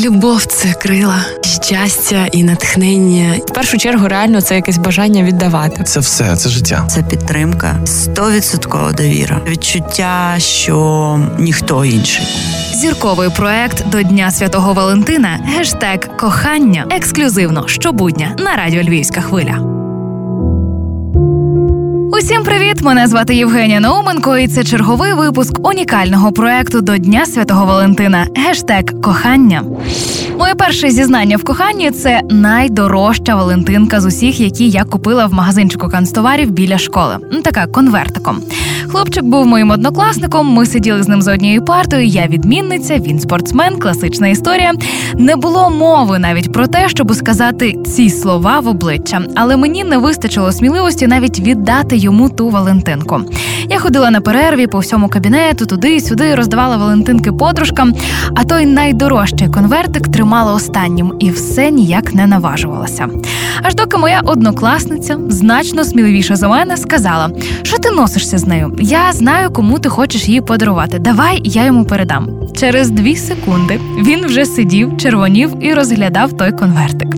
Любов це крила, щастя і натхнення. В першу чергу, реально це якесь бажання віддавати. Це все, це життя. Це підтримка, стовідсоткова довіра, відчуття, що ніхто інший. Зірковий проект до Дня Святого Валентина. Гештег кохання ексклюзивно щобудня на радіо Львівська хвиля. Усім привіт! Мене звати Євгенія Науменко, і це черговий випуск унікального проекту до Дня Святого Валентина. Гештег кохання. Моє перше зізнання в коханні це найдорожча Валентинка з усіх, які я купила в магазинчику канцтоварів біля школи. Ну, Така конвертиком. Хлопчик був моїм однокласником. Ми сиділи з ним за однією партою. Я відмінниця, він спортсмен, класична історія. Не було мови навіть про те, щоб сказати ці слова в обличчя, але мені не вистачило сміливості навіть віддати йому ту Валентинку. Я ходила на перерві по всьому кабінету, туди сюди роздавала Валентинки подружкам. А той найдорожчий конвертик тримала останнім і все ніяк не наважувалася. Аж доки моя однокласниця, значно сміливіша за мене, сказала: що ти носишся з нею? Я знаю, кому ти хочеш її подарувати. Давай я йому передам. Через дві секунди він вже сидів, червонів і розглядав той конвертик.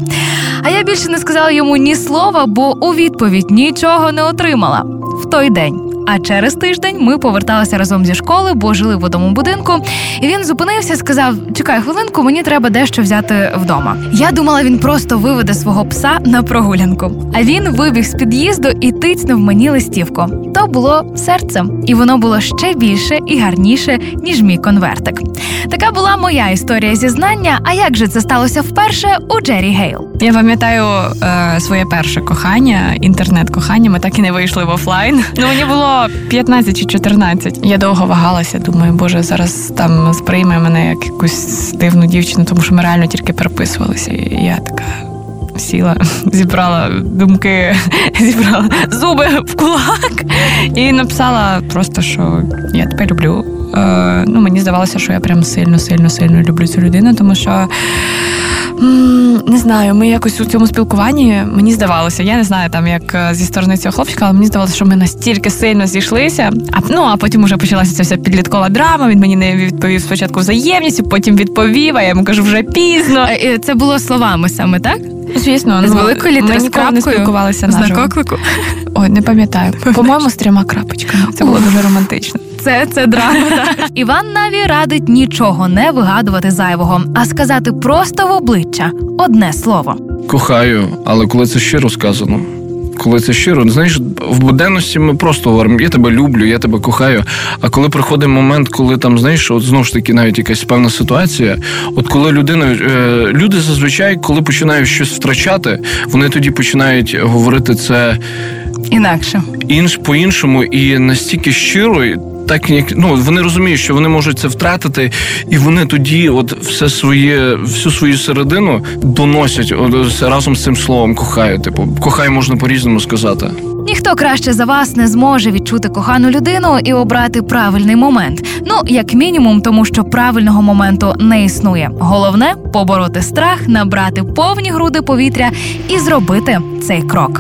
Більше не сказала йому ні слова, бо у відповідь нічого не отримала в той день. А через тиждень ми поверталися разом зі школи, бо жили в одному будинку. І він зупинився, сказав: Чекай хвилинку, мені треба дещо взяти вдома. Я думала, він просто виведе свого пса на прогулянку. А він вибіг з під'їзду і тицьнув мені листівку. То було серцем, і воно було ще більше і гарніше, ніж мій конвертик. Така була моя історія зізнання. А як же це сталося вперше у Джері Гейл? Я пам'ятаю е, своє перше кохання, інтернет-кохання. Ми так і не вийшли в офлайн. Ну мені було 15 чи 14. Я довго вагалася. Думаю, боже, зараз там сприйме мене як якусь дивну дівчину, тому що ми реально тільки переписувалися. І я така. Сіла, зібрала думки, зібрала зуби в кулак і написала просто, що я тебе люблю. Е, ну, Мені здавалося, що я прям сильно, сильно, сильно люблю цю людину, тому що не знаю, ми якось у цьому спілкуванні мені здавалося, я не знаю там як е, зі сторони цього хлопчика, але мені здавалося, що ми настільки сильно зійшлися. А ну а потім уже почалася ця вся підліткова драма. Він мені не відповів спочатку взаємністю, потім відповів. А я йому кажу, вже пізно. Це було словами саме, так? Звісно, з ну, великої літери ми з ніколи не спілкувалися З наживо. Ой, не пам'ятаю. По-моєму, з трьома крапочками. Це було дуже романтично. Це це драма. Іван Наві радить нічого не вигадувати зайвого, а сказати просто в обличчя одне слово. Кохаю, але коли це щиро сказано. Коли це щиро, знаєш, в буденності ми просто говоримо, я тебе люблю, я тебе кохаю. А коли приходить момент, коли там, знаєш, от знову ж таки навіть якась певна ситуація, от коли людина, е, люди зазвичай, коли починають щось втрачати, вони тоді починають говорити це Інакше. інш по-іншому і настільки щиро. Так як ну вони розуміють, що вони можуть це втратити, і вони тоді, от все своє, всю свою середину доносять от, разом з цим словом кохаю. Типу, кохаю можна по-різному сказати. Ніхто краще за вас не зможе відчути кохану людину і обрати правильний момент. Ну, як мінімум, тому що правильного моменту не існує. Головне побороти страх, набрати повні груди повітря і зробити цей крок.